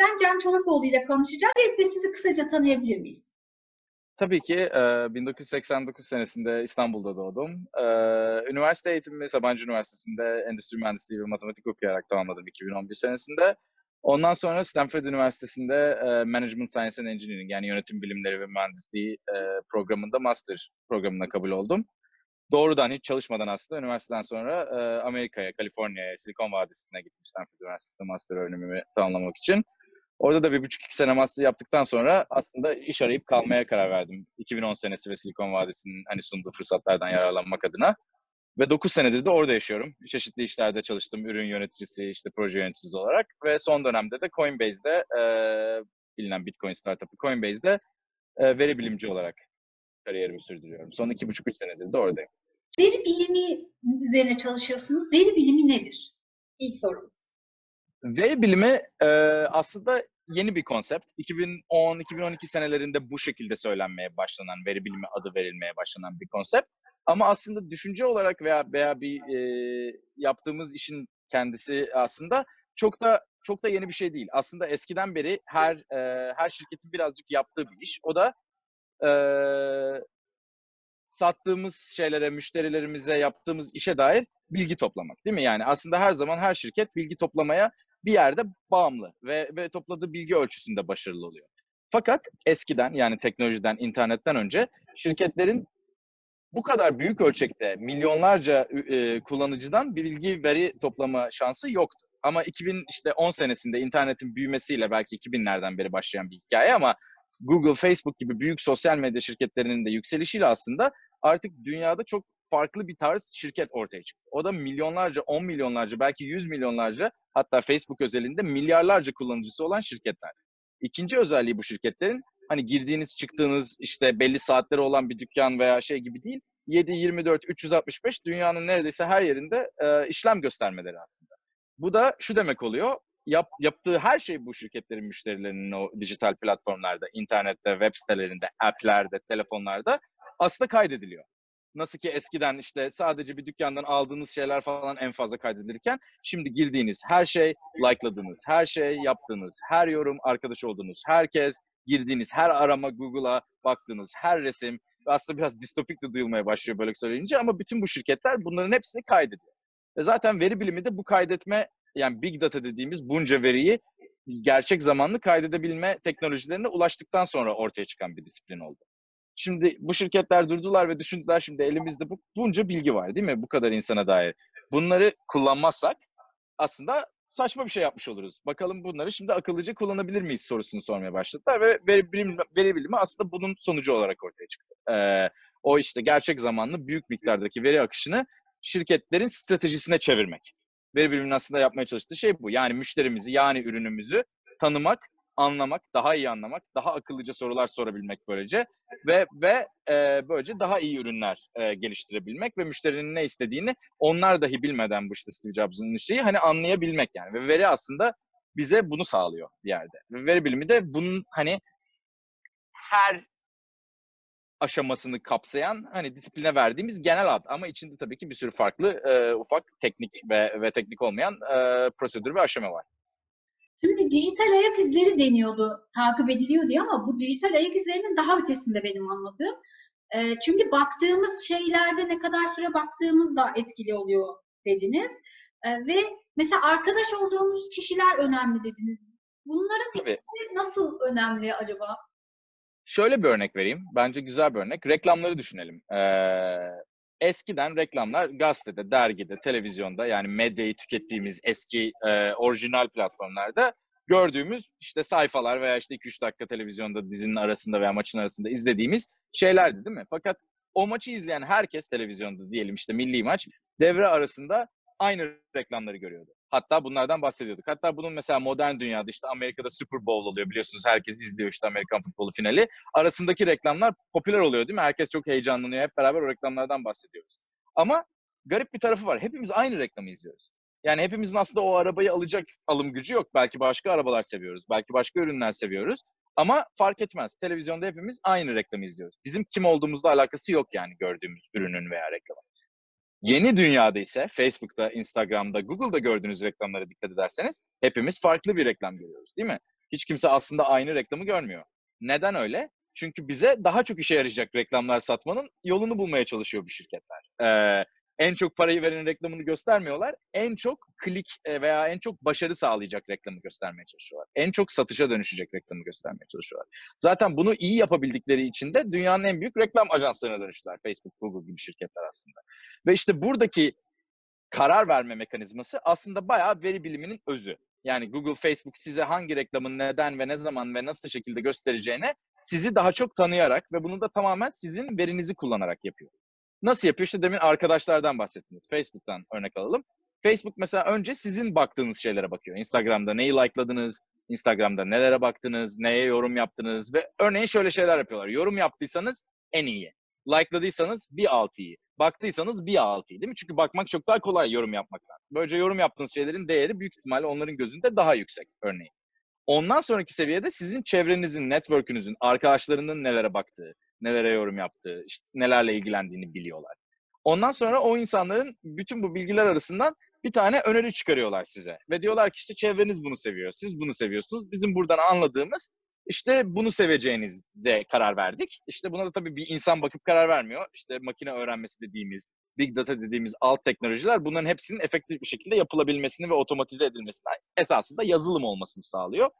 Üniversitesi'nden Can Çolakoğlu ile konuşacağız. Öncelikle sizi kısaca tanıyabilir miyiz? Tabii ki 1989 senesinde İstanbul'da doğdum. Üniversite eğitimimi Sabancı Üniversitesi'nde Endüstri Mühendisliği ve Matematik okuyarak tamamladım 2011 senesinde. Ondan sonra Stanford Üniversitesi'nde Management Science and Engineering yani yönetim bilimleri ve mühendisliği programında master programına kabul oldum. Doğrudan hiç çalışmadan aslında üniversiteden sonra Amerika'ya, Kaliforniya'ya, Silikon Vadisi'ne gittim Stanford Üniversitesi'nde master öğrenimimi tamamlamak için. Orada da bir buçuk iki sene master yaptıktan sonra aslında iş arayıp kalmaya karar verdim. 2010 senesi ve Silikon Vadisi'nin hani sunduğu fırsatlardan yararlanmak adına. Ve 9 senedir de orada yaşıyorum. Çeşitli işlerde çalıştım. Ürün yöneticisi, işte proje yöneticisi olarak. Ve son dönemde de Coinbase'de, e, bilinen Bitcoin startup'ı Coinbase'de e, veri bilimci olarak kariyerimi sürdürüyorum. Son iki buçuk üç senedir de oradayım. Veri bilimi üzerine çalışıyorsunuz. Veri bilimi nedir? İlk sorumuz. Veri bilimi e, aslında yeni bir konsept. 2010-2012 senelerinde bu şekilde söylenmeye başlanan, veri bilimi adı verilmeye başlanan bir konsept. Ama aslında düşünce olarak veya veya bir e, yaptığımız işin kendisi aslında çok da çok da yeni bir şey değil. Aslında eskiden beri her e, her şirketin birazcık yaptığı bir iş. O da e, sattığımız şeylere, müşterilerimize yaptığımız işe dair bilgi toplamak değil mi? Yani aslında her zaman her şirket bilgi toplamaya bir yerde bağımlı ve, ve topladığı bilgi ölçüsünde başarılı oluyor. Fakat eskiden yani teknolojiden, internetten önce şirketlerin bu kadar büyük ölçekte milyonlarca e, kullanıcıdan bir bilgi veri toplama şansı yoktu. Ama 2000 işte 10 senesinde internetin büyümesiyle belki 2000'lerden beri başlayan bir hikaye ama Google, Facebook gibi büyük sosyal medya şirketlerinin de yükselişiyle aslında artık dünyada çok farklı bir tarz şirket ortaya çıktı. O da milyonlarca, 10 milyonlarca, belki 100 milyonlarca hatta Facebook özelinde milyarlarca kullanıcısı olan şirketler. İkinci özelliği bu şirketlerin hani girdiğiniz çıktığınız işte belli saatleri olan bir dükkan veya şey gibi değil. 7, 24, 365 dünyanın neredeyse her yerinde e, işlem göstermeleri aslında. Bu da şu demek oluyor. Yap, yaptığı her şey bu şirketlerin müşterilerinin o dijital platformlarda, internette, web sitelerinde, app'lerde, telefonlarda aslında kaydediliyor. Nasıl ki eskiden işte sadece bir dükkandan aldığınız şeyler falan en fazla kaydedilirken şimdi girdiğiniz her şey, like'ladığınız her şey, yaptığınız her yorum, arkadaş olduğunuz herkes, girdiğiniz her arama Google'a baktığınız her resim aslında biraz distopik de duyulmaya başlıyor böyle söyleyince ama bütün bu şirketler bunların hepsini kaydediyor. Ve zaten veri bilimi de bu kaydetme yani big data dediğimiz bunca veriyi gerçek zamanlı kaydedebilme teknolojilerine ulaştıktan sonra ortaya çıkan bir disiplin oldu. Şimdi bu şirketler durdular ve düşündüler şimdi elimizde bu bunca bilgi var değil mi? Bu kadar insana dair. Bunları kullanmazsak aslında saçma bir şey yapmış oluruz. Bakalım bunları şimdi akıllıca kullanabilir miyiz sorusunu sormaya başladılar ve veri, bilim, veri bilimi aslında bunun sonucu olarak ortaya çıktı. Ee, o işte gerçek zamanlı büyük miktardaki veri akışını şirketlerin stratejisine çevirmek. Veri biliminin aslında yapmaya çalıştığı şey bu. Yani müşterimizi yani ürünümüzü tanımak anlamak, daha iyi anlamak, daha akıllıca sorular sorabilmek böylece ve ve e, böylece daha iyi ürünler e, geliştirebilmek ve müşterinin ne istediğini onlar dahi bilmeden bu işte Steve Jobs'ın şeyi hani anlayabilmek yani ve veri aslında bize bunu sağlıyor bir yerde. Ve veri bilimi de bunun hani her aşamasını kapsayan hani disipline verdiğimiz genel ad ama içinde tabii ki bir sürü farklı e, ufak teknik ve ve teknik olmayan e, prosedür ve aşama var. Şimdi dijital ayak izleri deniyordu, takip ediliyor diye ama bu dijital ayak izlerinin daha ötesinde benim anladığım. E, çünkü baktığımız şeylerde ne kadar süre baktığımız da etkili oluyor dediniz. E, ve mesela arkadaş olduğumuz kişiler önemli dediniz. Bunların Tabii. ikisi nasıl önemli acaba? Şöyle bir örnek vereyim. Bence güzel bir örnek. Reklamları düşünelim. Ee, eskiden reklamlar gazetede, dergide, televizyonda yani medyayı tükettiğimiz eski e, orijinal platformlarda gördüğümüz işte sayfalar veya işte 2-3 dakika televizyonda dizinin arasında veya maçın arasında izlediğimiz şeylerdi değil mi? Fakat o maçı izleyen herkes televizyonda diyelim işte milli maç devre arasında aynı reklamları görüyordu. Hatta bunlardan bahsediyorduk. Hatta bunun mesela modern dünyada işte Amerika'da Super Bowl oluyor biliyorsunuz. Herkes izliyor işte Amerikan futbolu finali. Arasındaki reklamlar popüler oluyor değil mi? Herkes çok heyecanlanıyor. Hep beraber o reklamlardan bahsediyoruz. Ama garip bir tarafı var. Hepimiz aynı reklamı izliyoruz. Yani hepimizin aslında o arabayı alacak alım gücü yok. Belki başka arabalar seviyoruz. Belki başka ürünler seviyoruz. Ama fark etmez. Televizyonda hepimiz aynı reklamı izliyoruz. Bizim kim olduğumuzla alakası yok yani gördüğümüz ürünün veya reklamın. Yeni dünyada ise Facebook'ta, Instagram'da, Google'da gördüğünüz reklamlara dikkat ederseniz hepimiz farklı bir reklam görüyoruz değil mi? Hiç kimse aslında aynı reklamı görmüyor. Neden öyle? Çünkü bize daha çok işe yarayacak reklamlar satmanın yolunu bulmaya çalışıyor bu şirketler. Ee, en çok parayı veren reklamını göstermiyorlar. En çok klik e, veya en çok başarı sağlayacak reklamı göstermeye çalışıyorlar. En çok satışa dönüşecek reklamı göstermeye çalışıyorlar. Zaten bunu iyi yapabildikleri için de dünyanın en büyük reklam ajanslarına dönüştüler. Facebook, Google gibi şirketler aslında. Ve işte buradaki karar verme mekanizması aslında bayağı veri biliminin özü. Yani Google, Facebook size hangi reklamın neden ve ne zaman ve nasıl şekilde göstereceğine sizi daha çok tanıyarak ve bunu da tamamen sizin verinizi kullanarak yapıyor. Nasıl yapıyor? İşte demin arkadaşlardan bahsettiniz. Facebook'tan örnek alalım. Facebook mesela önce sizin baktığınız şeylere bakıyor. Instagram'da neyi like'ladınız, Instagram'da nelere baktınız, neye yorum yaptınız ve örneğin şöyle şeyler yapıyorlar. Yorum yaptıysanız en iyi. Like'ladıysanız bir alt iyi. Baktıysanız bir alt iyi değil mi? Çünkü bakmak çok daha kolay yorum yapmaktan. Böylece yorum yaptığınız şeylerin değeri büyük ihtimalle onların gözünde daha yüksek örneğin. Ondan sonraki seviyede sizin çevrenizin, network'ünüzün, arkadaşlarının nelere baktığı, nelere yorum yaptığı, işte nelerle ilgilendiğini biliyorlar. Ondan sonra o insanların bütün bu bilgiler arasından bir tane öneri çıkarıyorlar size. Ve diyorlar ki işte çevreniz bunu seviyor, siz bunu seviyorsunuz. Bizim buradan anladığımız işte bunu seveceğinize karar verdik. İşte buna da tabii bir insan bakıp karar vermiyor. İşte makine öğrenmesi dediğimiz, big data dediğimiz alt teknolojiler bunların hepsinin efektif bir şekilde yapılabilmesini ve otomatize edilmesini esasında yazılım olmasını sağlıyor.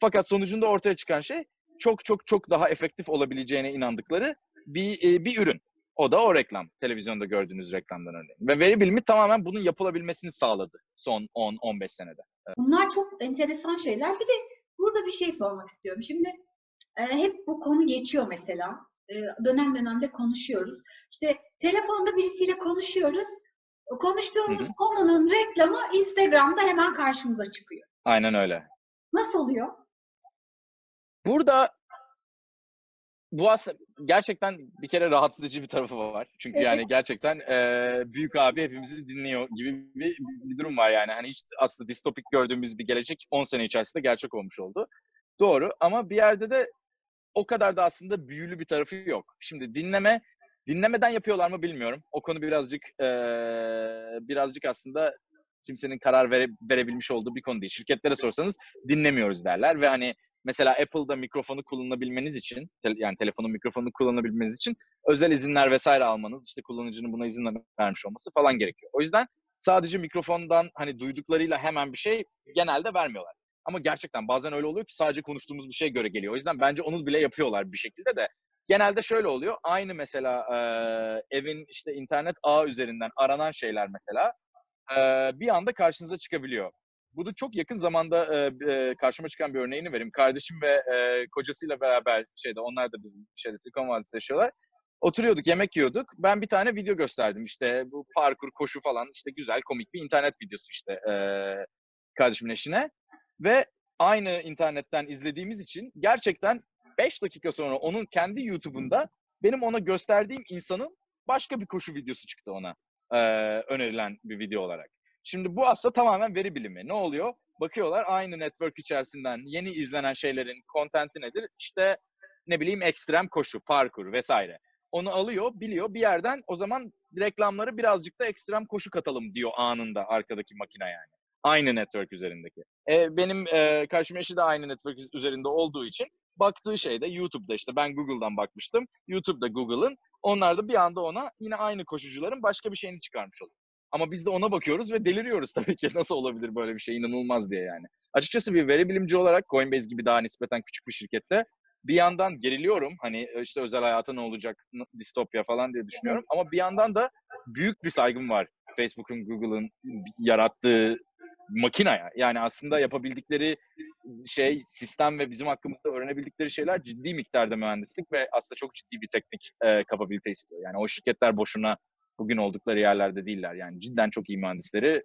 Fakat sonucunda ortaya çıkan şey çok çok çok daha efektif olabileceğine inandıkları bir e, bir ürün. O da o reklam. Televizyonda gördüğünüz reklamdan örneğin. Ve veri bilimi tamamen bunun yapılabilmesini sağladı son 10-15 senede. Evet. Bunlar çok enteresan şeyler. Bir de burada bir şey sormak istiyorum. Şimdi e, hep bu konu geçiyor mesela. E, dönem dönemde konuşuyoruz. İşte telefonda birisiyle konuşuyoruz. Konuştuğumuz Hı-hı. konunun reklamı Instagram'da hemen karşımıza çıkıyor. Aynen öyle. Nasıl oluyor? Burada bu aslında gerçekten bir kere rahatsız edici bir tarafı var. Çünkü evet. yani gerçekten e, büyük abi hepimizi dinliyor gibi bir, bir durum var yani. Hani hiç aslında distopik gördüğümüz bir gelecek 10 sene içerisinde gerçek olmuş oldu. Doğru ama bir yerde de o kadar da aslında büyülü bir tarafı yok. Şimdi dinleme dinlemeden yapıyorlar mı bilmiyorum. O konu birazcık e, birazcık aslında kimsenin karar vere, verebilmiş olduğu bir konu değil. Şirketlere sorsanız dinlemiyoruz derler ve hani mesela Apple'da mikrofonu kullanabilmeniz için yani telefonun mikrofonu kullanabilmeniz için özel izinler vesaire almanız işte kullanıcının buna izin vermiş olması falan gerekiyor. O yüzden sadece mikrofondan hani duyduklarıyla hemen bir şey genelde vermiyorlar. Ama gerçekten bazen öyle oluyor ki sadece konuştuğumuz bir şeye göre geliyor. O yüzden bence onu bile yapıyorlar bir şekilde de. Genelde şöyle oluyor. Aynı mesela e, evin işte internet ağı üzerinden aranan şeyler mesela e, bir anda karşınıza çıkabiliyor. Bu da çok yakın zamanda e, e, karşıma çıkan bir örneğini vereyim. Kardeşim ve e, kocasıyla beraber şeyde onlar da bizim şeyde Silikon Vadisi'de yaşıyorlar. Oturuyorduk, yemek yiyorduk. Ben bir tane video gösterdim. İşte bu parkur, koşu falan işte güzel, komik bir internet videosu işte e, kardeşimin eşine. Ve aynı internetten izlediğimiz için gerçekten 5 dakika sonra onun kendi YouTube'unda benim ona gösterdiğim insanın başka bir koşu videosu çıktı ona e, önerilen bir video olarak. Şimdi bu aslında tamamen veri bilimi. Ne oluyor? Bakıyorlar aynı network içerisinden yeni izlenen şeylerin kontenti nedir? İşte ne bileyim ekstrem koşu, parkur vesaire. Onu alıyor, biliyor bir yerden o zaman reklamları birazcık da ekstrem koşu katalım diyor anında arkadaki makine yani. Aynı network üzerindeki. E, benim e, karşıma eşi de aynı network üzerinde olduğu için baktığı şey de YouTube'da işte ben Google'dan bakmıştım. YouTube'da Google'ın. Onlar da bir anda ona yine aynı koşucuların başka bir şeyini çıkarmış oluyor. Ama biz de ona bakıyoruz ve deliriyoruz tabii ki. Nasıl olabilir böyle bir şey inanılmaz diye yani. Açıkçası bir veri bilimci olarak Coinbase gibi daha nispeten küçük bir şirkette bir yandan geriliyorum. Hani e, işte özel hayata ne olacak, distopya falan diye düşünüyorum. Evet. Ama bir yandan da büyük bir saygım var Facebook'un, Google'ın yarattığı makinaya. Yani aslında yapabildikleri şey, sistem ve bizim hakkımızda öğrenebildikleri şeyler ciddi miktarda mühendislik ve aslında çok ciddi bir teknik e, kapabilite istiyor. Yani o şirketler boşuna bugün oldukları yerlerde değiller. Yani cidden çok iyi mühendisleri,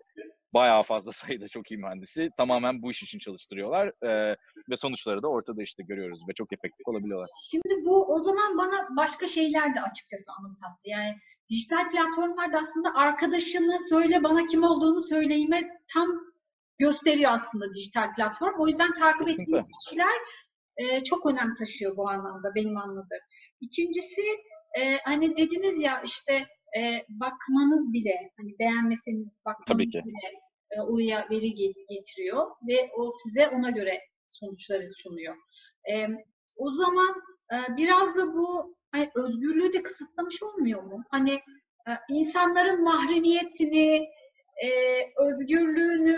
bayağı fazla sayıda çok iyi mühendisi tamamen bu iş için çalıştırıyorlar ee, ve sonuçları da ortada işte görüyoruz ve çok efektif olabiliyorlar. Şimdi bu o zaman bana başka şeyler de açıkçası anımsattı. Yani dijital platformlarda aslında arkadaşını söyle bana kim olduğunu söyleyime tam gösteriyor aslında dijital platform. O yüzden takip Kesinlikle. ettiğimiz kişiler e, çok önem taşıyor bu anlamda benim anladığım. İkincisi e, hani dediniz ya işte e, bakmanız bile hani beğenmeseniz bakmanız bile e, oraya veri getiriyor ve o size ona göre sonuçları sunuyor. E, o zaman e, biraz da bu hani özgürlüğü de kısıtlamış olmuyor mu? Hani e, insanların mahremiyetini, e, özgürlüğünü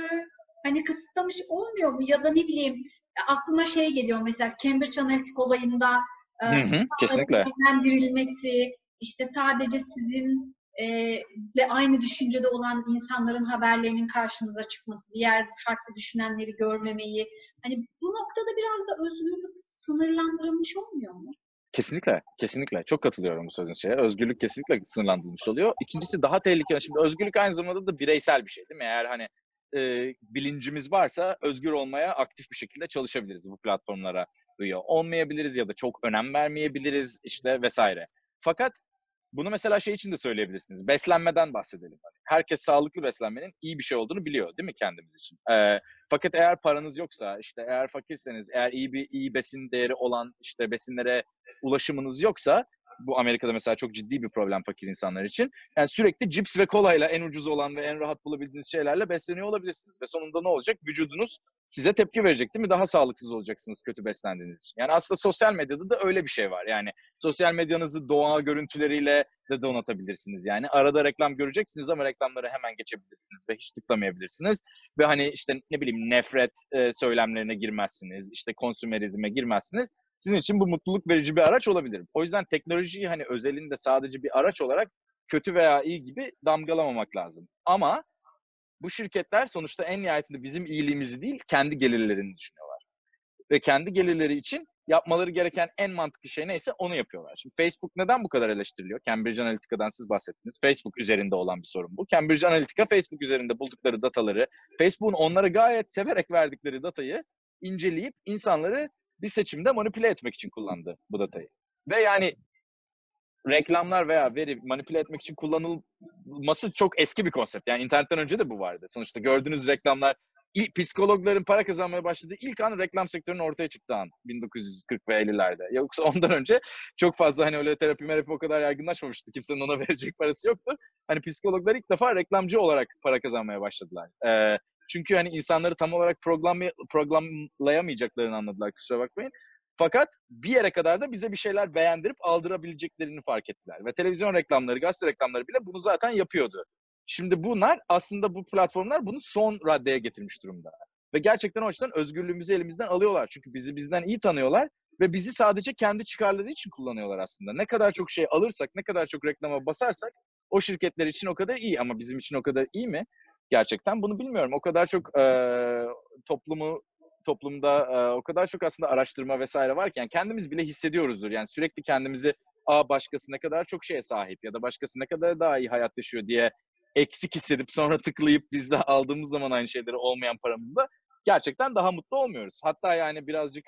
hani kısıtlamış olmuyor mu? Ya da ne bileyim aklıma şey geliyor mesela Cambridge Analytica olayında e, hı hı, kesinlikle. yönlendirilmesi, işte sadece sizin e, de aynı düşüncede olan insanların haberlerinin karşınıza çıkması, diğer farklı düşünenleri görmemeyi. Hani bu noktada biraz da özgürlük sınırlandırılmış olmuyor mu? Kesinlikle, kesinlikle. Çok katılıyorum bu sözün şeye. Özgürlük kesinlikle sınırlandırılmış oluyor. İkincisi daha tehlikeli. Şimdi özgürlük aynı zamanda da bireysel bir şey değil mi? Eğer hani e, bilincimiz varsa özgür olmaya aktif bir şekilde çalışabiliriz bu platformlara üye olmayabiliriz ya da çok önem vermeyebiliriz işte vesaire. Fakat bunu mesela şey için de söyleyebilirsiniz. Beslenmeden bahsedelim. Herkes sağlıklı beslenmenin iyi bir şey olduğunu biliyor değil mi kendimiz için? Ee, fakat eğer paranız yoksa, işte eğer fakirseniz, eğer iyi bir iyi besin değeri olan işte besinlere ulaşımınız yoksa bu Amerika'da mesela çok ciddi bir problem fakir insanlar için. Yani sürekli cips ve kolayla en ucuz olan ve en rahat bulabildiğiniz şeylerle besleniyor olabilirsiniz. Ve sonunda ne olacak? Vücudunuz size tepki verecek değil mi? Daha sağlıksız olacaksınız kötü beslendiğiniz için. Yani aslında sosyal medyada da öyle bir şey var. Yani sosyal medyanızı doğa görüntüleriyle de donatabilirsiniz. Yani arada reklam göreceksiniz ama reklamları hemen geçebilirsiniz ve hiç tıklamayabilirsiniz. Ve hani işte ne bileyim nefret e, söylemlerine girmezsiniz. işte konsümerizme girmezsiniz sizin için bu mutluluk verici bir araç olabilir. O yüzden teknolojiyi hani özelinde sadece bir araç olarak kötü veya iyi gibi damgalamamak lazım. Ama bu şirketler sonuçta en nihayetinde bizim iyiliğimizi değil, kendi gelirlerini düşünüyorlar. Ve kendi gelirleri için yapmaları gereken en mantıklı şey neyse onu yapıyorlar. Şimdi Facebook neden bu kadar eleştiriliyor? Cambridge Analytica'dan siz bahsettiniz. Facebook üzerinde olan bir sorun bu. Cambridge Analytica Facebook üzerinde buldukları dataları, Facebook'un onlara gayet severek verdikleri datayı inceleyip insanları bir seçimde manipüle etmek için kullandı bu datayı. Ve yani reklamlar veya veri manipüle etmek için kullanılması çok eski bir konsept. Yani internetten önce de bu vardı. Sonuçta gördüğünüz reklamlar ilk, psikologların para kazanmaya başladığı ilk an reklam sektörünün ortaya çıktığı an 1940 ve 50'lerde. Yoksa ondan önce çok fazla hani öyle terapi merapi o kadar yaygınlaşmamıştı. Kimsenin ona verecek parası yoktu. Hani psikologlar ilk defa reklamcı olarak para kazanmaya başladılar. Ee, çünkü hani insanları tam olarak program programlayamayacaklarını anladılar kusura bakmayın. Fakat bir yere kadar da bize bir şeyler beğendirip aldırabileceklerini fark ettiler. Ve televizyon reklamları, gazete reklamları bile bunu zaten yapıyordu. Şimdi bunlar aslında bu platformlar bunu son raddeye getirmiş durumda. Ve gerçekten o açıdan özgürlüğümüzü elimizden alıyorlar. Çünkü bizi bizden iyi tanıyorlar ve bizi sadece kendi çıkarları için kullanıyorlar aslında. Ne kadar çok şey alırsak, ne kadar çok reklama basarsak o şirketler için o kadar iyi ama bizim için o kadar iyi mi? Gerçekten bunu bilmiyorum. O kadar çok e, toplumu toplumda e, o kadar çok aslında araştırma vesaire varken kendimiz bile hissediyoruzdur. Yani sürekli kendimizi a başkası ne kadar çok şeye sahip ya da başkası ne kadar daha iyi hayat yaşıyor diye eksik hissedip sonra tıklayıp biz de aldığımız zaman aynı şeyleri olmayan paramızda gerçekten daha mutlu olmuyoruz. Hatta yani birazcık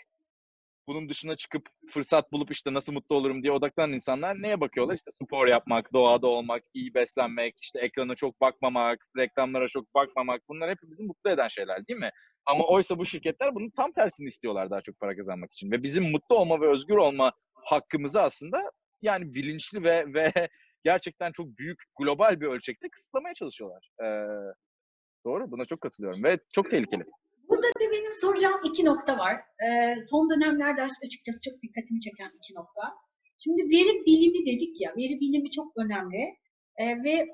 bunun dışına çıkıp fırsat bulup işte nasıl mutlu olurum diye odaklanan insanlar neye bakıyorlar? İşte spor yapmak, doğada olmak, iyi beslenmek, işte ekrana çok bakmamak, reklamlara çok bakmamak. Bunlar hepimizi mutlu eden şeyler değil mi? Ama oysa bu şirketler bunun tam tersini istiyorlar daha çok para kazanmak için. Ve bizim mutlu olma ve özgür olma hakkımızı aslında yani bilinçli ve ve gerçekten çok büyük global bir ölçekte kısıtlamaya çalışıyorlar. Ee, doğru, buna çok katılıyorum ve çok tehlikeli. Burada da benim soracağım iki nokta var. Ee, son dönemlerde açıkçası çok dikkatimi çeken iki nokta. Şimdi veri bilimi dedik ya, veri bilimi çok önemli. Ee, ve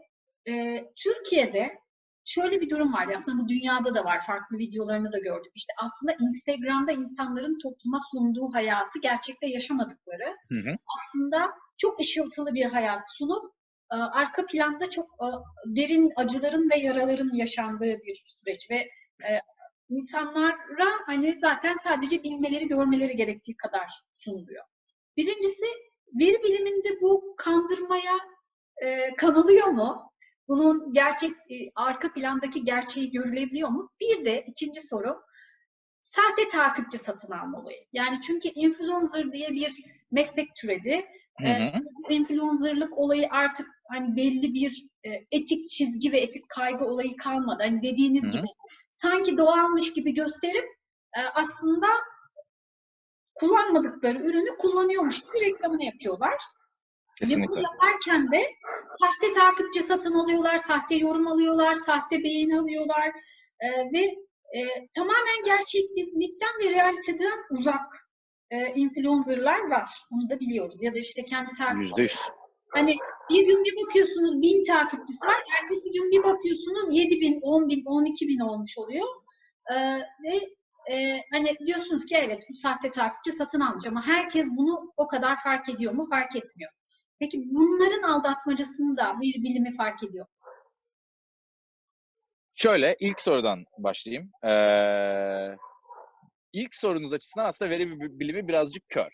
e, Türkiye'de şöyle bir durum var. Aslında bu dünyada da var. Farklı videolarını da gördük. İşte aslında Instagram'da insanların topluma sunduğu hayatı gerçekte yaşamadıkları. Hı hı. Aslında çok ışıltılı bir hayat sunup e, arka planda çok e, derin acıların ve yaraların yaşandığı bir süreç ve e, insanlara hani zaten sadece bilmeleri, görmeleri gerektiği kadar sunuluyor. Birincisi veri biliminde bu kandırmaya e, kanılıyor mu? Bunun gerçek e, arka plandaki gerçeği görülebiliyor mu? Bir de ikinci soru sahte takipçi satın alma olayı. Yani çünkü influencer diye bir meslek türedi. Hı hı. E, influencerlık olayı artık hani belli bir e, etik çizgi ve etik kaygı olayı kalmadı. Hani dediğiniz hı hı. gibi sanki doğalmış gibi gösterip e, aslında kullanmadıkları ürünü kullanıyormuş gibi reklamını yapıyorlar. Kesinlikle. Ve bunu yaparken de sahte takipçi satın alıyorlar, sahte yorum alıyorlar, sahte beğeni alıyorlar e, ve e, tamamen gerçeklikten ve realiteden uzak e, influencerlar var. Onu da biliyoruz. Ya da işte kendi takipçileri. Hani bir gün bir bakıyorsunuz bin takipçisi var. Ertesi gün bir bakıyorsunuz 7 bin, 10 bin, 12 bin olmuş oluyor. Ee, ve e, hani diyorsunuz ki evet bu sahte takipçi satın almış ama herkes bunu o kadar fark ediyor mu? Fark etmiyor. Peki bunların aldatmacasını da bir bilimi fark ediyor. Şöyle ilk sorudan başlayayım. Ee, ilk sorunuz açısından aslında veri bilimi birazcık kör.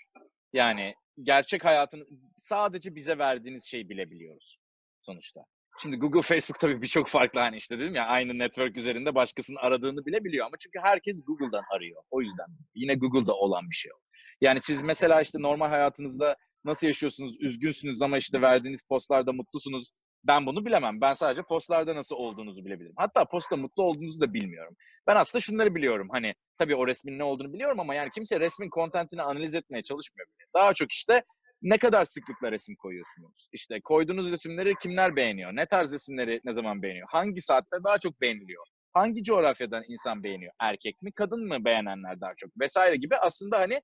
Yani gerçek hayatın sadece bize verdiğiniz şeyi bilebiliyoruz sonuçta. Şimdi Google, Facebook tabii birçok farklı hani işte dedim ya aynı network üzerinde başkasının aradığını bile biliyor ama çünkü herkes Google'dan arıyor. O yüzden yine Google'da olan bir şey o. Yani siz mesela işte normal hayatınızda nasıl yaşıyorsunuz, üzgünsünüz ama işte verdiğiniz postlarda mutlusunuz. Ben bunu bilemem. Ben sadece postlarda nasıl olduğunuzu bilebilirim. Hatta posta mutlu olduğunuzu da bilmiyorum. Ben aslında şunları biliyorum. Hani tabii o resmin ne olduğunu biliyorum ama yani kimse resmin kontentini analiz etmeye çalışmıyor bile. Daha çok işte ne kadar sıklıkla resim koyuyorsunuz? İşte koyduğunuz resimleri kimler beğeniyor? Ne tarz resimleri ne zaman beğeniyor? Hangi saatte daha çok beğeniliyor? Hangi coğrafyadan insan beğeniyor? Erkek mi, kadın mı beğenenler daha çok? Vesaire gibi aslında hani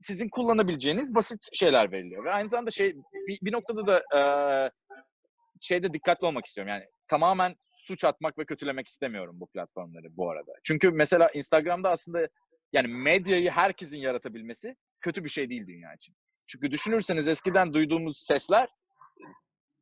sizin kullanabileceğiniz basit şeyler veriliyor. Ve aynı zamanda şey bir, bir noktada da e, şeyde dikkatli olmak istiyorum. Yani tamamen suç atmak ve kötülemek istemiyorum bu platformları bu arada. Çünkü mesela Instagram'da aslında yani medyayı herkesin yaratabilmesi kötü bir şey değil dünya için. Çünkü düşünürseniz eskiden duyduğumuz sesler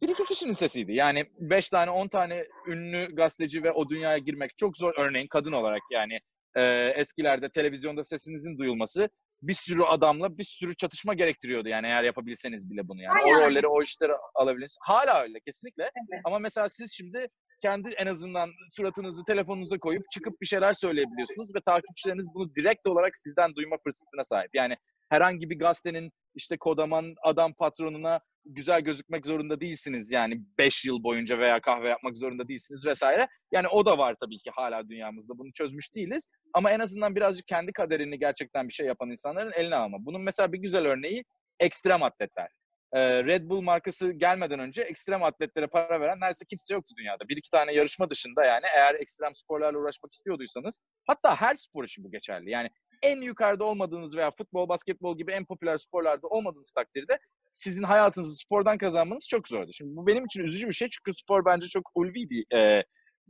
bir iki kişinin sesiydi. Yani beş tane, on tane ünlü gazeteci ve o dünyaya girmek çok zor. Örneğin kadın olarak yani e, eskilerde televizyonda sesinizin duyulması bir sürü adamla bir sürü çatışma gerektiriyordu yani eğer yapabilseniz bile bunu yani. Hala. O rolleri, o işleri alabilirsiniz. Hala öyle kesinlikle. Evet. Ama mesela siz şimdi kendi en azından suratınızı telefonunuza koyup çıkıp bir şeyler söyleyebiliyorsunuz ve takipçileriniz bunu direkt olarak sizden duyma fırsatına sahip. Yani herhangi bir gazetenin işte kodaman adam patronuna güzel gözükmek zorunda değilsiniz yani 5 yıl boyunca veya kahve yapmak zorunda değilsiniz vesaire. Yani o da var tabii ki hala dünyamızda bunu çözmüş değiliz. Ama en azından birazcık kendi kaderini gerçekten bir şey yapan insanların eline alma. Bunun mesela bir güzel örneği ekstrem atletler. Red Bull markası gelmeden önce ekstrem atletlere para veren neredeyse kimse yoktu dünyada. Bir iki tane yarışma dışında yani eğer ekstrem sporlarla uğraşmak istiyorduysanız hatta her spor için bu geçerli. Yani en yukarıda olmadığınız veya futbol, basketbol gibi en popüler sporlarda olmadığınız takdirde sizin hayatınızı spordan kazanmanız çok zordu. Şimdi bu benim için üzücü bir şey çünkü spor bence çok ulvi bir e,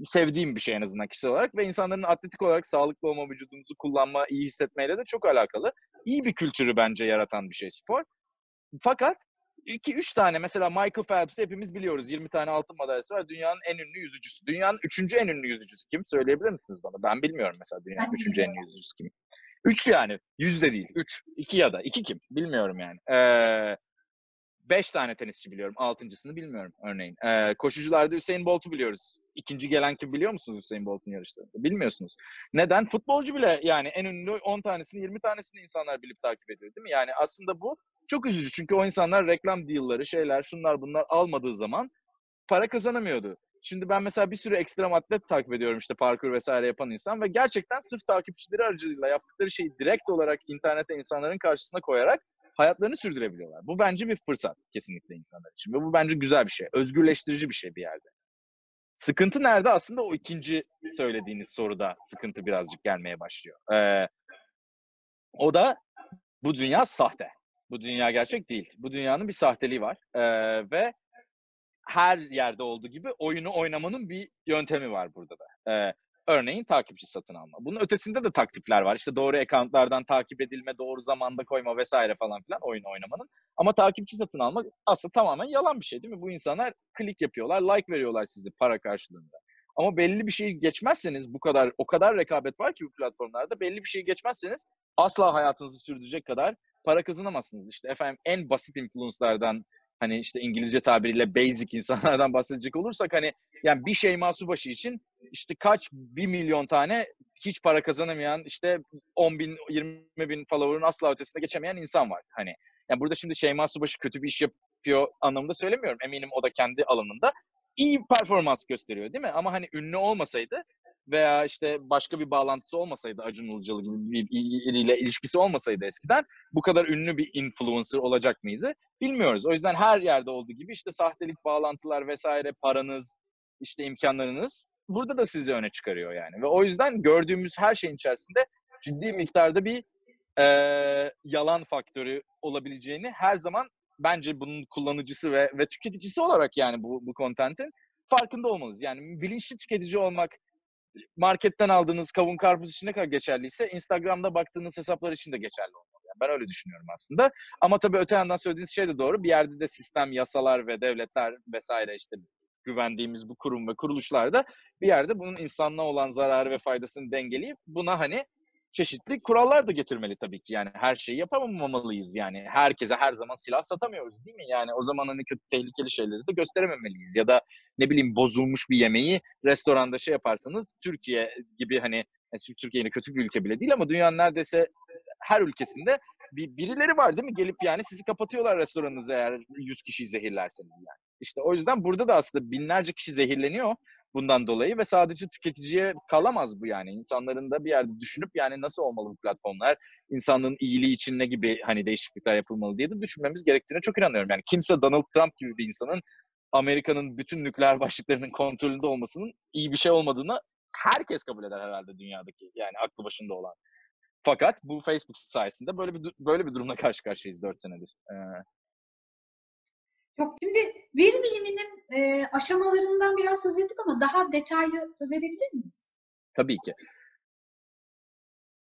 sevdiğim bir şey en azından kişisel olarak ve insanların atletik olarak sağlıklı olma, vücudumuzu kullanma, iyi hissetmeyle de çok alakalı. İyi bir kültürü bence yaratan bir şey spor. Fakat iki üç tane mesela Michael Phelps'i hepimiz biliyoruz. 20 tane altın madalyası var. Dünyanın en ünlü yüzücüsü. Dünyanın üçüncü en ünlü yüzücüsü kim? Söyleyebilir misiniz bana? Ben bilmiyorum mesela dünyanın ben üçüncü en ünlü yüzücüsü kim? Üç yani. Yüzde değil. Üç. İki ya da. iki kim? Bilmiyorum yani. Ee, beş tane tenisçi biliyorum. Altıncısını bilmiyorum örneğin. Ee, koşucularda Hüseyin Bolt'u biliyoruz. İkinci gelen kim biliyor musunuz Hüseyin Bolt'un yarışlarında? Bilmiyorsunuz. Neden? Futbolcu bile yani en ünlü 10 tanesini 20 tanesini insanlar bilip takip ediyor değil mi? Yani aslında bu çok üzücü çünkü o insanlar reklam deal'ları şeyler şunlar bunlar almadığı zaman para kazanamıyordu. Şimdi ben mesela bir sürü ekstrem atlet takip ediyorum işte parkur vesaire yapan insan ve gerçekten sırf takipçileri aracılığıyla yaptıkları şeyi direkt olarak internete insanların karşısına koyarak hayatlarını sürdürebiliyorlar. Bu bence bir fırsat kesinlikle insanlar için ve bu bence güzel bir şey. Özgürleştirici bir şey bir yerde. Sıkıntı nerede? Aslında o ikinci söylediğiniz soruda sıkıntı birazcık gelmeye başlıyor. Ee, o da bu dünya sahte. Bu dünya gerçek değil. Bu dünyanın bir sahteliği var. Ee, ve her yerde olduğu gibi oyunu oynamanın bir yöntemi var burada da. Ee, örneğin takipçi satın alma. Bunun ötesinde de taktikler var. İşte doğru accountlardan takip edilme, doğru zamanda koyma vesaire falan filan oyun oynamanın. Ama takipçi satın almak aslında tamamen yalan bir şey değil mi? Bu insanlar klik yapıyorlar, like veriyorlar sizi para karşılığında. Ama belli bir şeyi geçmezseniz bu kadar o kadar rekabet var ki bu platformlarda belli bir şeyi geçmezseniz asla hayatınızı sürdürecek kadar para kazanamazsınız. İşte efendim en basit influence'lardan hani işte İngilizce tabiriyle basic insanlardan bahsedecek olursak hani yani bir şey Subaşı için işte kaç bir milyon tane hiç para kazanamayan işte 10 bin 20 bin follower'ın asla ötesine geçemeyen insan var. Hani yani burada şimdi Şeyma Subaşı kötü bir iş yapıyor anlamında söylemiyorum. Eminim o da kendi alanında iyi performans gösteriyor değil mi? Ama hani ünlü olmasaydı veya işte başka bir bağlantısı olmasaydı Acun Ilıcalı gibi biriyle ilişkisi olmasaydı eskiden bu kadar ünlü bir influencer olacak mıydı? Bilmiyoruz. O yüzden her yerde olduğu gibi işte sahtelik bağlantılar vesaire paranız, işte imkanlarınız burada da sizi öne çıkarıyor yani. Ve o yüzden gördüğümüz her şeyin içerisinde ciddi miktarda bir e, yalan faktörü olabileceğini her zaman bence bunun kullanıcısı ve, ve tüketicisi olarak yani bu, bu contentin farkında olmalıyız. Yani bilinçli tüketici olmak marketten aldığınız kavun karpuz için ne kadar geçerliyse Instagram'da baktığınız hesaplar için de geçerli olmalı. Yani ben öyle düşünüyorum aslında. Ama tabii öte yandan söylediğiniz şey de doğru. Bir yerde de sistem, yasalar ve devletler vesaire işte güvendiğimiz bu kurum ve kuruluşlarda bir yerde bunun insanlığa olan zararı ve faydasını dengeleyip buna hani çeşitli kurallar da getirmeli tabii ki. Yani her şeyi yapamamalıyız yani. Herkese her zaman silah satamıyoruz değil mi? Yani o zaman hani kötü tehlikeli şeyleri de gösterememeliyiz. Ya da ne bileyim bozulmuş bir yemeği restoranda şey yaparsanız Türkiye gibi hani Türkiye yine kötü bir ülke bile değil ama dünyanın neredeyse her ülkesinde bir birileri var değil mi? Gelip yani sizi kapatıyorlar restoranınızı eğer 100 kişiyi zehirlerseniz yani. İşte o yüzden burada da aslında binlerce kişi zehirleniyor bundan dolayı ve sadece tüketiciye kalamaz bu yani. İnsanların da bir yerde düşünüp yani nasıl olmalı bu platformlar, insanlığın iyiliği için ne gibi hani değişiklikler yapılmalı diye de düşünmemiz gerektiğine çok inanıyorum. Yani kimse Donald Trump gibi bir insanın Amerika'nın bütün nükleer başlıklarının kontrolünde olmasının iyi bir şey olmadığını herkes kabul eder herhalde dünyadaki yani aklı başında olan. Fakat bu Facebook sayesinde böyle bir böyle bir durumla karşı karşıyayız 4 senedir. Ee, Yok şimdi veri biliminin e, aşamalarından biraz söz ettik ama daha detaylı söz edebilir miyiz? Tabii ki.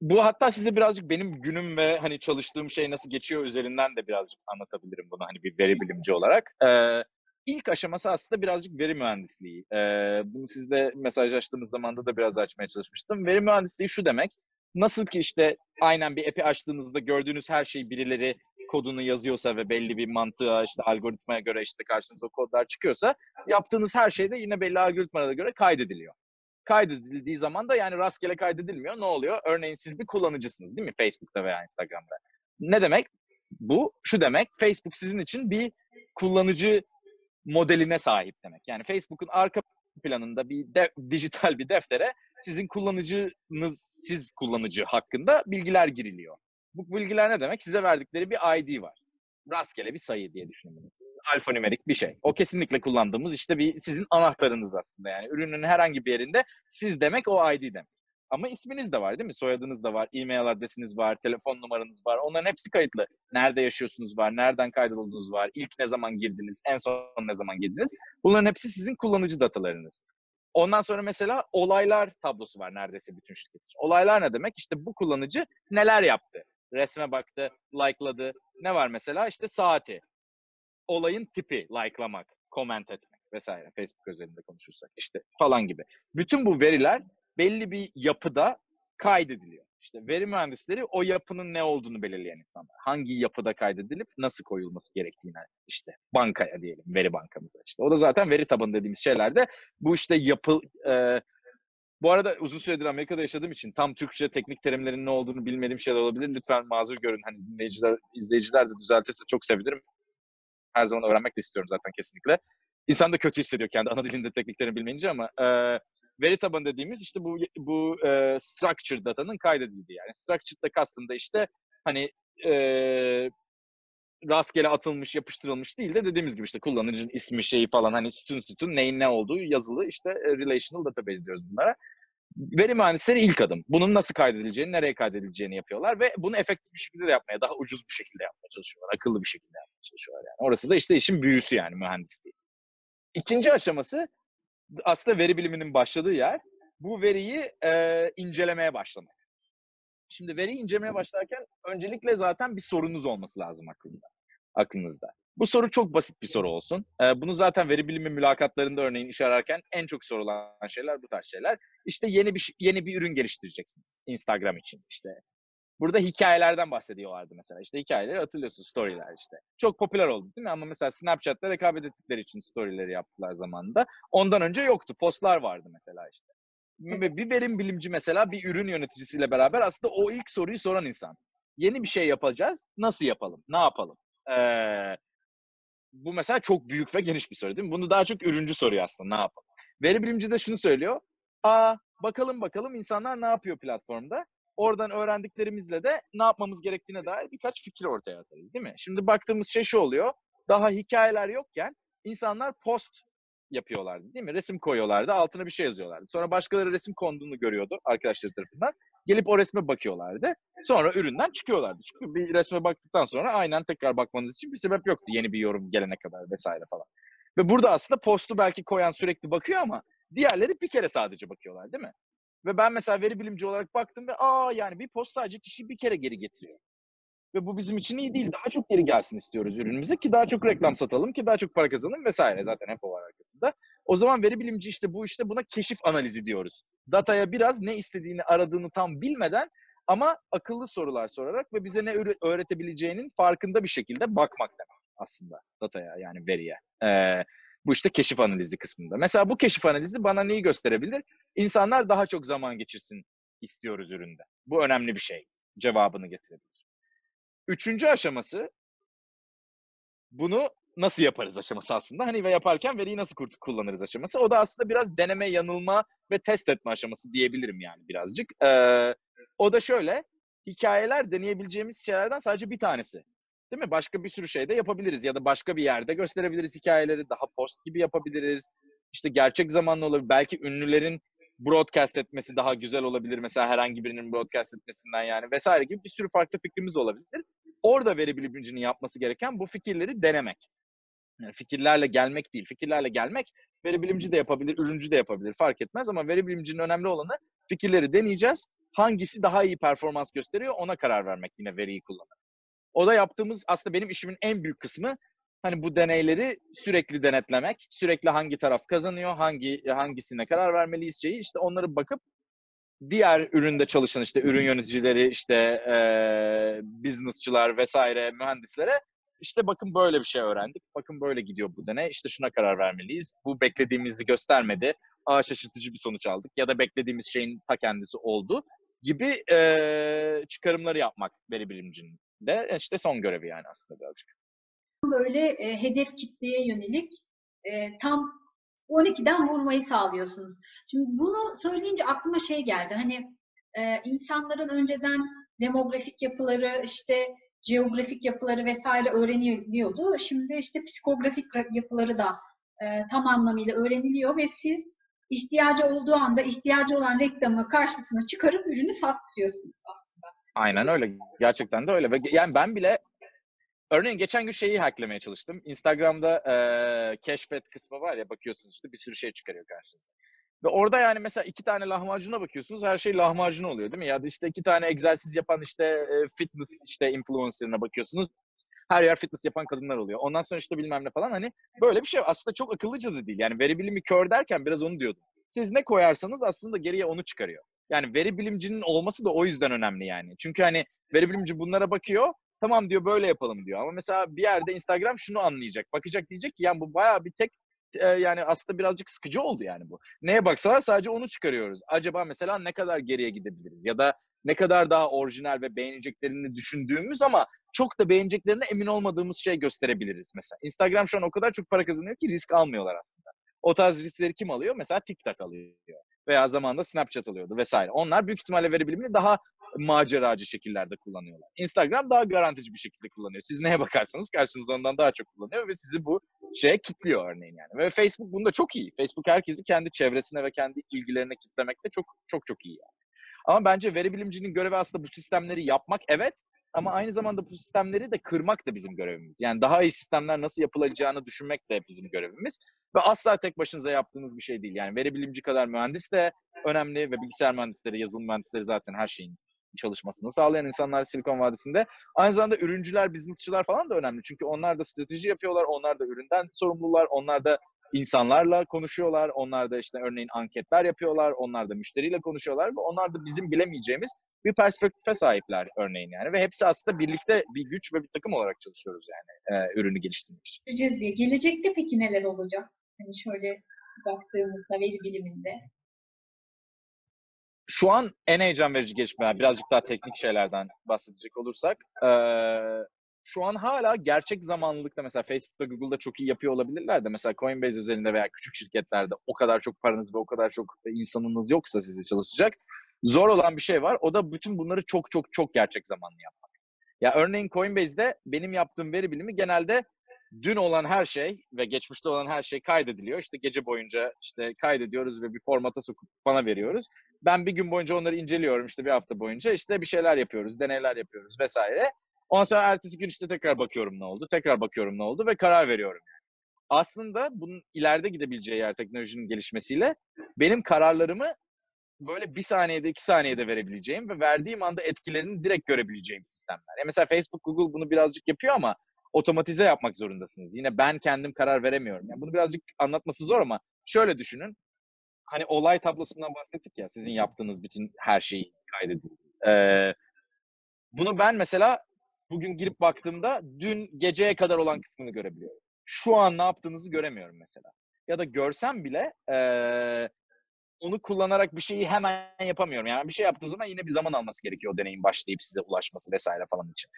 Bu hatta size birazcık benim günüm ve hani çalıştığım şey nasıl geçiyor üzerinden de birazcık anlatabilirim bunu hani bir veri bilimci olarak. Ee, ilk aşaması aslında birazcık veri mühendisliği. Ee, bunu sizle mesajlaştığımız zamanda da biraz açmaya çalışmıştım. Veri mühendisliği şu demek. Nasıl ki işte aynen bir app'i açtığınızda gördüğünüz her şeyi birileri kodunu yazıyorsa ve belli bir mantığa işte algoritmaya göre işte karşınıza kodlar çıkıyorsa yaptığınız her şey de yine belli algoritmalara göre kaydediliyor. Kaydedildiği zaman da yani rastgele kaydedilmiyor. Ne oluyor? Örneğin siz bir kullanıcısınız değil mi? Facebook'ta veya Instagram'da. Ne demek? Bu şu demek. Facebook sizin için bir kullanıcı modeline sahip demek. Yani Facebook'un arka planında bir de, dijital bir deftere sizin kullanıcınız, siz kullanıcı hakkında bilgiler giriliyor. Bu bilgiler ne demek? Size verdikleri bir ID var. Rastgele bir sayı diye düşünün Alfanümerik bir şey. O kesinlikle kullandığımız işte bir sizin anahtarınız aslında yani. Ürünün herhangi bir yerinde siz demek o ID demek. Ama isminiz de var değil mi? Soyadınız da var, e-mail adresiniz var, telefon numaranız var. Onların hepsi kayıtlı. Nerede yaşıyorsunuz var, nereden kaydoldunuz var, ilk ne zaman girdiniz, en son ne zaman girdiniz. Bunların hepsi sizin kullanıcı datalarınız. Ondan sonra mesela olaylar tablosu var neredeyse bütün şirket için. Olaylar ne demek? İşte bu kullanıcı neler yaptı? Resme baktı, likeladı. Ne var mesela? İşte saati. Olayın tipi, likelamak, comment etmek vesaire. Facebook özelinde konuşursak işte falan gibi. Bütün bu veriler belli bir yapıda kaydediliyor. İşte veri mühendisleri o yapının ne olduğunu belirleyen insanlar. Hangi yapıda kaydedilip nasıl koyulması gerektiğine işte bankaya diyelim, veri bankamıza işte. O da zaten veri tabanı dediğimiz şeylerde bu işte yapı e, bu arada uzun süredir Amerika'da yaşadığım için tam Türkçe teknik terimlerin ne olduğunu bilmediğim şeyler olabilir. Lütfen mazur görün. Hani dinleyiciler, izleyiciler de düzeltirse çok sevinirim. Her zaman öğrenmek de istiyorum zaten kesinlikle. İnsan da kötü hissediyor kendi ana dilinde teknik terim bilmeyince ama e, veri tabanı dediğimiz işte bu bu e, structure datanın kaydedildiği yani. Structured da kastında işte hani e, rastgele atılmış, yapıştırılmış değil de dediğimiz gibi işte kullanıcının ismi, şeyi falan hani sütun sütun neyin ne olduğu yazılı işte e, relational database diyoruz bunlara. Veri mühendisleri ilk adım. Bunun nasıl kaydedileceğini, nereye kaydedileceğini yapıyorlar ve bunu efektif bir şekilde de yapmaya, daha ucuz bir şekilde yapmaya çalışıyorlar. Akıllı bir şekilde yapmaya çalışıyorlar yani. Orası da işte işin büyüsü yani mühendisliği. İkinci aşaması aslında veri biliminin başladığı yer. Bu veriyi e, incelemeye başlamak. Şimdi veriyi incelemeye başlarken öncelikle zaten bir sorunuz olması lazım aklında, aklınızda. Bu soru çok basit bir soru olsun. Ee, bunu zaten veri bilimi mülakatlarında örneğin iş ararken en çok sorulan şeyler bu tarz şeyler. İşte yeni bir yeni bir ürün geliştireceksiniz Instagram için işte. Burada hikayelerden bahsediyorlardı mesela. İşte hikayeleri hatırlıyorsun storyler işte. Çok popüler oldu değil mi? Ama mesela Snapchat'ta rekabet ettikleri için storyleri yaptılar zamanında. Ondan önce yoktu. Postlar vardı mesela işte bir verim bilimci mesela bir ürün yöneticisiyle beraber aslında o ilk soruyu soran insan. Yeni bir şey yapacağız. Nasıl yapalım? Ne yapalım? Ee, bu mesela çok büyük ve geniş bir soru değil mi? Bunu daha çok ürüncü soruyor aslında. Ne yapalım? Veri bilimci de şunu söylüyor. Aa bakalım bakalım insanlar ne yapıyor platformda? Oradan öğrendiklerimizle de ne yapmamız gerektiğine dair birkaç fikir ortaya atarız değil mi? Şimdi baktığımız şey şu oluyor. Daha hikayeler yokken insanlar post yapıyorlardı değil mi? Resim koyuyorlardı, altına bir şey yazıyorlardı. Sonra başkaları resim konduğunu görüyordu arkadaşları tarafından. Gelip o resme bakıyorlardı. Sonra üründen çıkıyorlardı. Çünkü bir resme baktıktan sonra aynen tekrar bakmanız için bir sebep yoktu yeni bir yorum gelene kadar vesaire falan. Ve burada aslında postu belki koyan sürekli bakıyor ama diğerleri bir kere sadece bakıyorlar değil mi? Ve ben mesela veri bilimci olarak baktım ve aa yani bir post sadece kişiyi bir kere geri getiriyor. Ve bu bizim için iyi değil. Daha çok geri gelsin istiyoruz ürünümüze ki daha çok reklam satalım ki daha çok para kazanalım vesaire. Zaten hep o var arkasında. O zaman veri bilimci işte bu işte buna keşif analizi diyoruz. Dataya biraz ne istediğini aradığını tam bilmeden ama akıllı sorular sorarak ve bize ne öğretebileceğinin farkında bir şekilde bakmak demek aslında dataya yani veriye. Ee, bu işte keşif analizi kısmında. Mesela bu keşif analizi bana neyi gösterebilir? İnsanlar daha çok zaman geçirsin istiyoruz üründe. Bu önemli bir şey. Cevabını getirebilir. Üçüncü aşaması bunu nasıl yaparız aşaması aslında. Hani ve yaparken veriyi nasıl kullanırız aşaması. O da aslında biraz deneme, yanılma ve test etme aşaması diyebilirim yani birazcık. Ee, o da şöyle, hikayeler deneyebileceğimiz şeylerden sadece bir tanesi. Değil mi? Başka bir sürü şey de yapabiliriz ya da başka bir yerde gösterebiliriz hikayeleri. Daha post gibi yapabiliriz. İşte gerçek zamanlı olabilir. Belki ünlülerin broadcast etmesi daha güzel olabilir. Mesela herhangi birinin broadcast etmesinden yani vesaire gibi bir sürü farklı fikrimiz olabilir. Orada veri bilimcinin yapması gereken bu fikirleri denemek. Yani fikirlerle gelmek değil. Fikirlerle gelmek veri bilimci de yapabilir, ürüncü de yapabilir fark etmez ama veri bilimcinin önemli olanı fikirleri deneyeceğiz. Hangisi daha iyi performans gösteriyor ona karar vermek yine veriyi kullanarak. O da yaptığımız aslında benim işimin en büyük kısmı hani bu deneyleri sürekli denetlemek, sürekli hangi taraf kazanıyor, hangi hangisine karar vermeliyiz şeyi işte onları bakıp diğer üründe çalışan işte ürün yöneticileri, işte e, businessçılar vesaire mühendislere işte bakın böyle bir şey öğrendik. Bakın böyle gidiyor bu deney. İşte şuna karar vermeliyiz. Bu beklediğimizi göstermedi. Aa şaşırtıcı bir sonuç aldık. Ya da beklediğimiz şeyin ta kendisi oldu gibi e, çıkarımları yapmak veri bilimcinin de işte son görevi yani aslında birazcık. Böyle e, hedef kitleye yönelik e, tam 12'den vurmayı sağlıyorsunuz. Şimdi bunu söyleyince aklıma şey geldi. Hani e, insanların önceden demografik yapıları, işte geografik yapıları vesaire öğreniliyordu. Şimdi işte psikografik yapıları da e, tam anlamıyla öğreniliyor ve siz ihtiyacı olduğu anda ihtiyacı olan reklamı karşısına çıkarıp ürünü sattırıyorsunuz aslında. Aynen öyle. Gerçekten de öyle. Yani ben bile örneğin geçen gün şeyi hacklemeye çalıştım. Instagram'da e, keşfet kısmı var ya bakıyorsunuz işte bir sürü şey çıkarıyor karşınıza. Ve orada yani mesela iki tane lahmacuna bakıyorsunuz her şey lahmacun oluyor değil mi? Ya da işte iki tane egzersiz yapan işte e, fitness işte influencer'ına bakıyorsunuz. Her yer fitness yapan kadınlar oluyor. Ondan sonra işte bilmem ne falan hani böyle bir şey aslında çok akıllıca da değil. Yani veri bilimi kör derken biraz onu diyordum. Siz ne koyarsanız aslında geriye onu çıkarıyor. Yani veri bilimcinin olması da o yüzden önemli yani. Çünkü hani veri bilimci bunlara bakıyor. Tamam diyor böyle yapalım diyor. Ama mesela bir yerde Instagram şunu anlayacak. Bakacak diyecek ki yani bu bayağı bir tek e, yani aslında birazcık sıkıcı oldu yani bu. Neye baksalar sadece onu çıkarıyoruz. Acaba mesela ne kadar geriye gidebiliriz? Ya da ne kadar daha orijinal ve beğeneceklerini düşündüğümüz ama çok da beğeneceklerine emin olmadığımız şey gösterebiliriz mesela. Instagram şu an o kadar çok para kazanıyor ki risk almıyorlar aslında. O tarz riskleri kim alıyor? Mesela TikTok alıyor. Veya zamanında Snapchat alıyordu vesaire. Onlar büyük ihtimalle veri daha maceracı şekillerde kullanıyorlar. Instagram daha garantici bir şekilde kullanıyor. Siz neye bakarsanız karşınızda ondan daha çok kullanıyor ve sizi bu şeye kitliyor örneğin yani. Ve Facebook bunda çok iyi. Facebook herkesi kendi çevresine ve kendi ilgilerine kitlemekte çok çok çok iyi yani. Ama bence veri bilimcinin görevi aslında bu sistemleri yapmak evet ama aynı zamanda bu sistemleri de kırmak da bizim görevimiz. Yani daha iyi sistemler nasıl yapılacağını düşünmek de bizim görevimiz. Ve asla tek başınıza yaptığınız bir şey değil. Yani veri bilimci kadar mühendis de önemli ve bilgisayar mühendisleri, yazılım mühendisleri zaten her şeyin çalışmasını sağlayan insanlar Silikon Vadisi'nde. Aynı zamanda ürüncüler, businessçılar falan da önemli. Çünkü onlar da strateji yapıyorlar, onlar da üründen sorumlular, onlar da insanlarla konuşuyorlar, onlar da işte örneğin anketler yapıyorlar, onlar da müşteriyle konuşuyorlar ve onlar da bizim bilemeyeceğimiz bir perspektife sahipler örneğin yani ve hepsi aslında birlikte bir güç ve bir takım olarak çalışıyoruz yani e, ürünü geliştirmek için. diye. Gelecekte peki neler olacak? Hani şöyle baktığımızda veri biliminde şu an en heyecan verici gelişmeler, birazcık daha teknik şeylerden bahsedecek olursak, e, şu an hala gerçek zamanlılıkta mesela Facebook'ta, Google'da çok iyi yapıyor olabilirler de mesela Coinbase üzerinde veya küçük şirketlerde o kadar çok paranız ve o kadar çok insanınız yoksa sizi çalışacak zor olan bir şey var. O da bütün bunları çok çok çok gerçek zamanlı yapmak. Ya örneğin Coinbase'de benim yaptığım veri bilimi genelde dün olan her şey ve geçmişte olan her şey kaydediliyor. İşte gece boyunca işte kaydediyoruz ve bir formata sokup bana veriyoruz. Ben bir gün boyunca onları inceliyorum işte bir hafta boyunca işte bir şeyler yapıyoruz, deneyler yapıyoruz vesaire. Ondan sonra ertesi gün işte tekrar bakıyorum ne oldu, tekrar bakıyorum ne oldu ve karar veriyorum yani. Aslında bunun ileride gidebileceği yer teknolojinin gelişmesiyle benim kararlarımı böyle bir saniyede iki saniyede verebileceğim ve verdiğim anda etkilerini direkt görebileceğim sistemler. Yani mesela Facebook, Google bunu birazcık yapıyor ama otomatize yapmak zorundasınız. Yine ben kendim karar veremiyorum. Yani bunu birazcık anlatması zor ama şöyle düşünün. Hani olay tablosundan bahsettik ya sizin yaptığınız bütün her şeyi kaydedin. Ee, bunu ben mesela bugün girip baktığımda dün geceye kadar olan kısmını görebiliyorum. Şu an ne yaptığınızı göremiyorum mesela. Ya da görsem bile ee, onu kullanarak bir şeyi hemen yapamıyorum. Yani bir şey yaptığım zaman yine bir zaman alması gerekiyor o deneyin başlayıp size ulaşması vesaire falan için.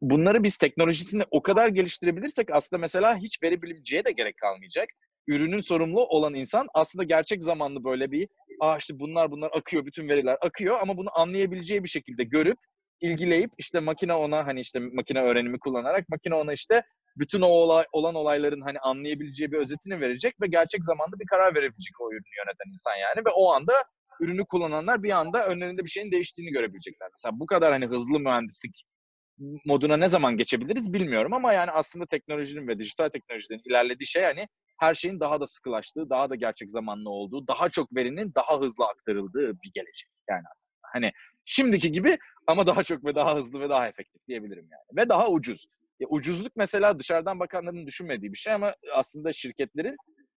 Bunları biz teknolojisini o kadar geliştirebilirsek aslında mesela hiç veri bilimciye de gerek kalmayacak. Ürünün sorumlu olan insan aslında gerçek zamanlı böyle bir ah işte bunlar bunlar akıyor, bütün veriler akıyor ama bunu anlayabileceği bir şekilde görüp ilgileyip işte makine ona hani işte makine öğrenimi kullanarak makine ona işte bütün o olay, olan olayların hani anlayabileceği bir özetini verecek ve gerçek zamanda bir karar verebilecek o ürünü yöneten insan yani ve o anda ürünü kullananlar bir anda önlerinde bir şeyin değiştiğini görebilecekler. Mesela bu kadar hani hızlı mühendislik moduna ne zaman geçebiliriz bilmiyorum ama yani aslında teknolojinin ve dijital teknolojinin ilerlediği şey hani her şeyin daha da sıkılaştığı, daha da gerçek zamanlı olduğu, daha çok verinin daha hızlı aktarıldığı bir gelecek yani aslında. Hani şimdiki gibi ama daha çok ve daha hızlı ve daha efektif diyebilirim yani. Ve daha ucuz. Ya ucuzluk mesela dışarıdan bakanların düşünmediği bir şey ama aslında şirketlerin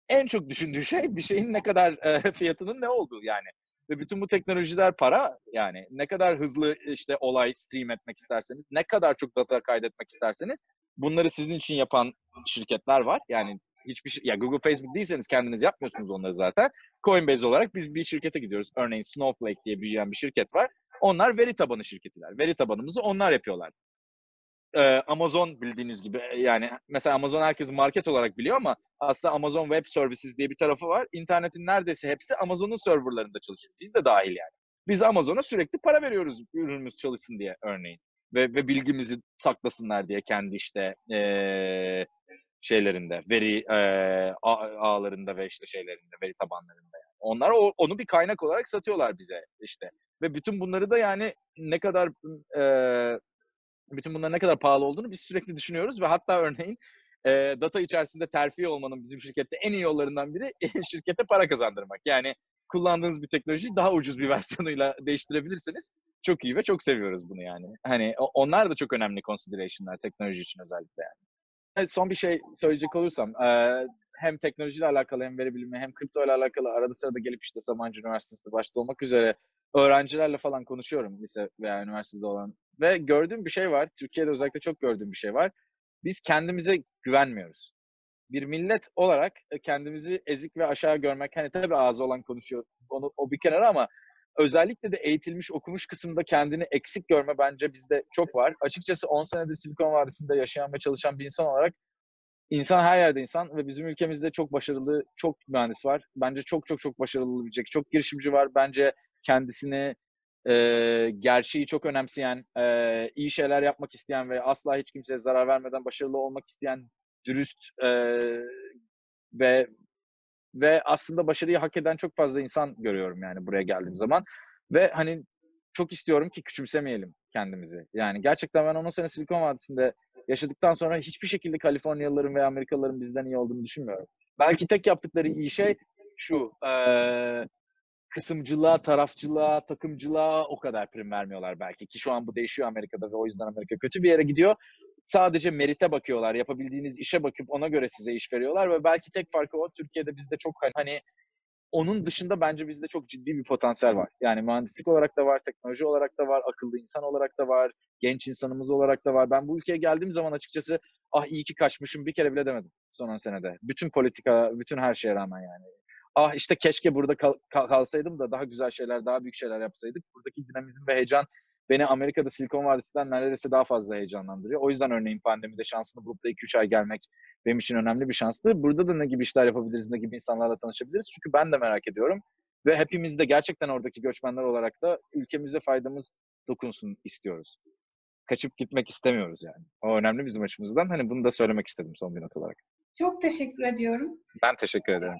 en çok düşündüğü şey bir şeyin ne kadar e, fiyatının ne olduğu yani. Ve bütün bu teknolojiler para yani ne kadar hızlı işte olay stream etmek isterseniz, ne kadar çok data kaydetmek isterseniz bunları sizin için yapan şirketler var. Yani hiçbir şey, ya Google, Facebook değilseniz kendiniz yapmıyorsunuz onları zaten. Coinbase olarak biz bir şirkete gidiyoruz. Örneğin Snowflake diye büyüyen bir şirket var. Onlar veri tabanı şirketiler. Veri tabanımızı onlar yapıyorlar e, Amazon bildiğiniz gibi e, yani mesela Amazon herkes market olarak biliyor ama aslında Amazon Web Services diye bir tarafı var. İnternetin neredeyse hepsi Amazon'un serverlarında çalışıyor. Biz de dahil yani. Biz Amazon'a sürekli para veriyoruz ürünümüz çalışsın diye örneğin. Ve, ve bilgimizi saklasınlar diye kendi işte e, şeylerinde, veri e, ağlarında ve işte şeylerinde, veri tabanlarında yani. Onlar o, onu bir kaynak olarak satıyorlar bize işte. Ve bütün bunları da yani ne kadar e, bütün bunların ne kadar pahalı olduğunu biz sürekli düşünüyoruz ve hatta örneğin e, data içerisinde terfi olmanın bizim şirkette en iyi yollarından biri şirkete para kazandırmak. Yani kullandığınız bir teknolojiyi daha ucuz bir versiyonuyla değiştirebilirseniz çok iyi ve çok seviyoruz bunu yani. Hani onlar da çok önemli consideration'lar teknoloji için özellikle yani. Son bir şey söyleyecek olursam, hem teknolojiyle alakalı hem veri bilimi hem kripto ile alakalı arada sırada gelip işte Sabancı Üniversitesi'nde başta olmak üzere öğrencilerle falan konuşuyorum lise veya üniversitede olan ve gördüğüm bir şey var. Türkiye'de özellikle çok gördüğüm bir şey var. Biz kendimize güvenmiyoruz. Bir millet olarak e, kendimizi ezik ve aşağı görmek, hani tabii ağzı olan konuşuyor, onu, o bir kenara ama özellikle de eğitilmiş, okumuş kısımda kendini eksik görme bence bizde çok var. Açıkçası 10 senedir Silikon Vadisi'nde yaşayan ve çalışan bir insan olarak insan her yerde insan ve bizim ülkemizde çok başarılı, çok mühendis var. Bence çok çok çok başarılı olabilecek, çok girişimci var. Bence kendisini e, gerçeği çok önemseyen, e, iyi şeyler yapmak isteyen ve asla hiç kimseye zarar vermeden başarılı olmak isteyen, dürüst e, ve ve aslında başarıyı hak eden çok fazla insan görüyorum yani buraya geldiğim zaman. Ve hani çok istiyorum ki küçümsemeyelim kendimizi. Yani gerçekten ben 10 sene Silikon Vadisi'nde yaşadıktan sonra hiçbir şekilde Kaliforniyalıların veya Amerikalıların bizden iyi olduğunu düşünmüyorum. Belki tek yaptıkları iyi şey şu, e, kısımcılığa, tarafçılığa, takımcılığa o kadar prim vermiyorlar belki ki şu an bu değişiyor Amerika'da ve o yüzden Amerika kötü bir yere gidiyor. Sadece merite bakıyorlar, yapabildiğiniz işe bakıp ona göre size iş veriyorlar ve belki tek farkı o Türkiye'de bizde çok hani, hani onun dışında bence bizde çok ciddi bir potansiyel var. Yani mühendislik olarak da var, teknoloji olarak da var, akıllı insan olarak da var, genç insanımız olarak da var. Ben bu ülkeye geldiğim zaman açıkçası ah iyi ki kaçmışım bir kere bile demedim son 10 senede. Bütün politika, bütün her şeye rağmen yani ah işte keşke burada kal- kalsaydım da daha güzel şeyler, daha büyük şeyler yapsaydık. Buradaki dinamizm ve heyecan beni Amerika'da Silikon Vadisi'nden neredeyse daha fazla heyecanlandırıyor. O yüzden örneğin pandemide şansını bulup da 2-3 ay gelmek benim için önemli bir şanstı. Burada da ne gibi işler yapabiliriz, ne gibi insanlarla tanışabiliriz? Çünkü ben de merak ediyorum. Ve hepimiz de gerçekten oradaki göçmenler olarak da ülkemize faydamız dokunsun istiyoruz. kaçıp gitmek istemiyoruz yani. O önemli bizim açımızdan. Hani bunu da söylemek istedim son bir not olarak. Çok teşekkür ediyorum. Ben teşekkür ederim.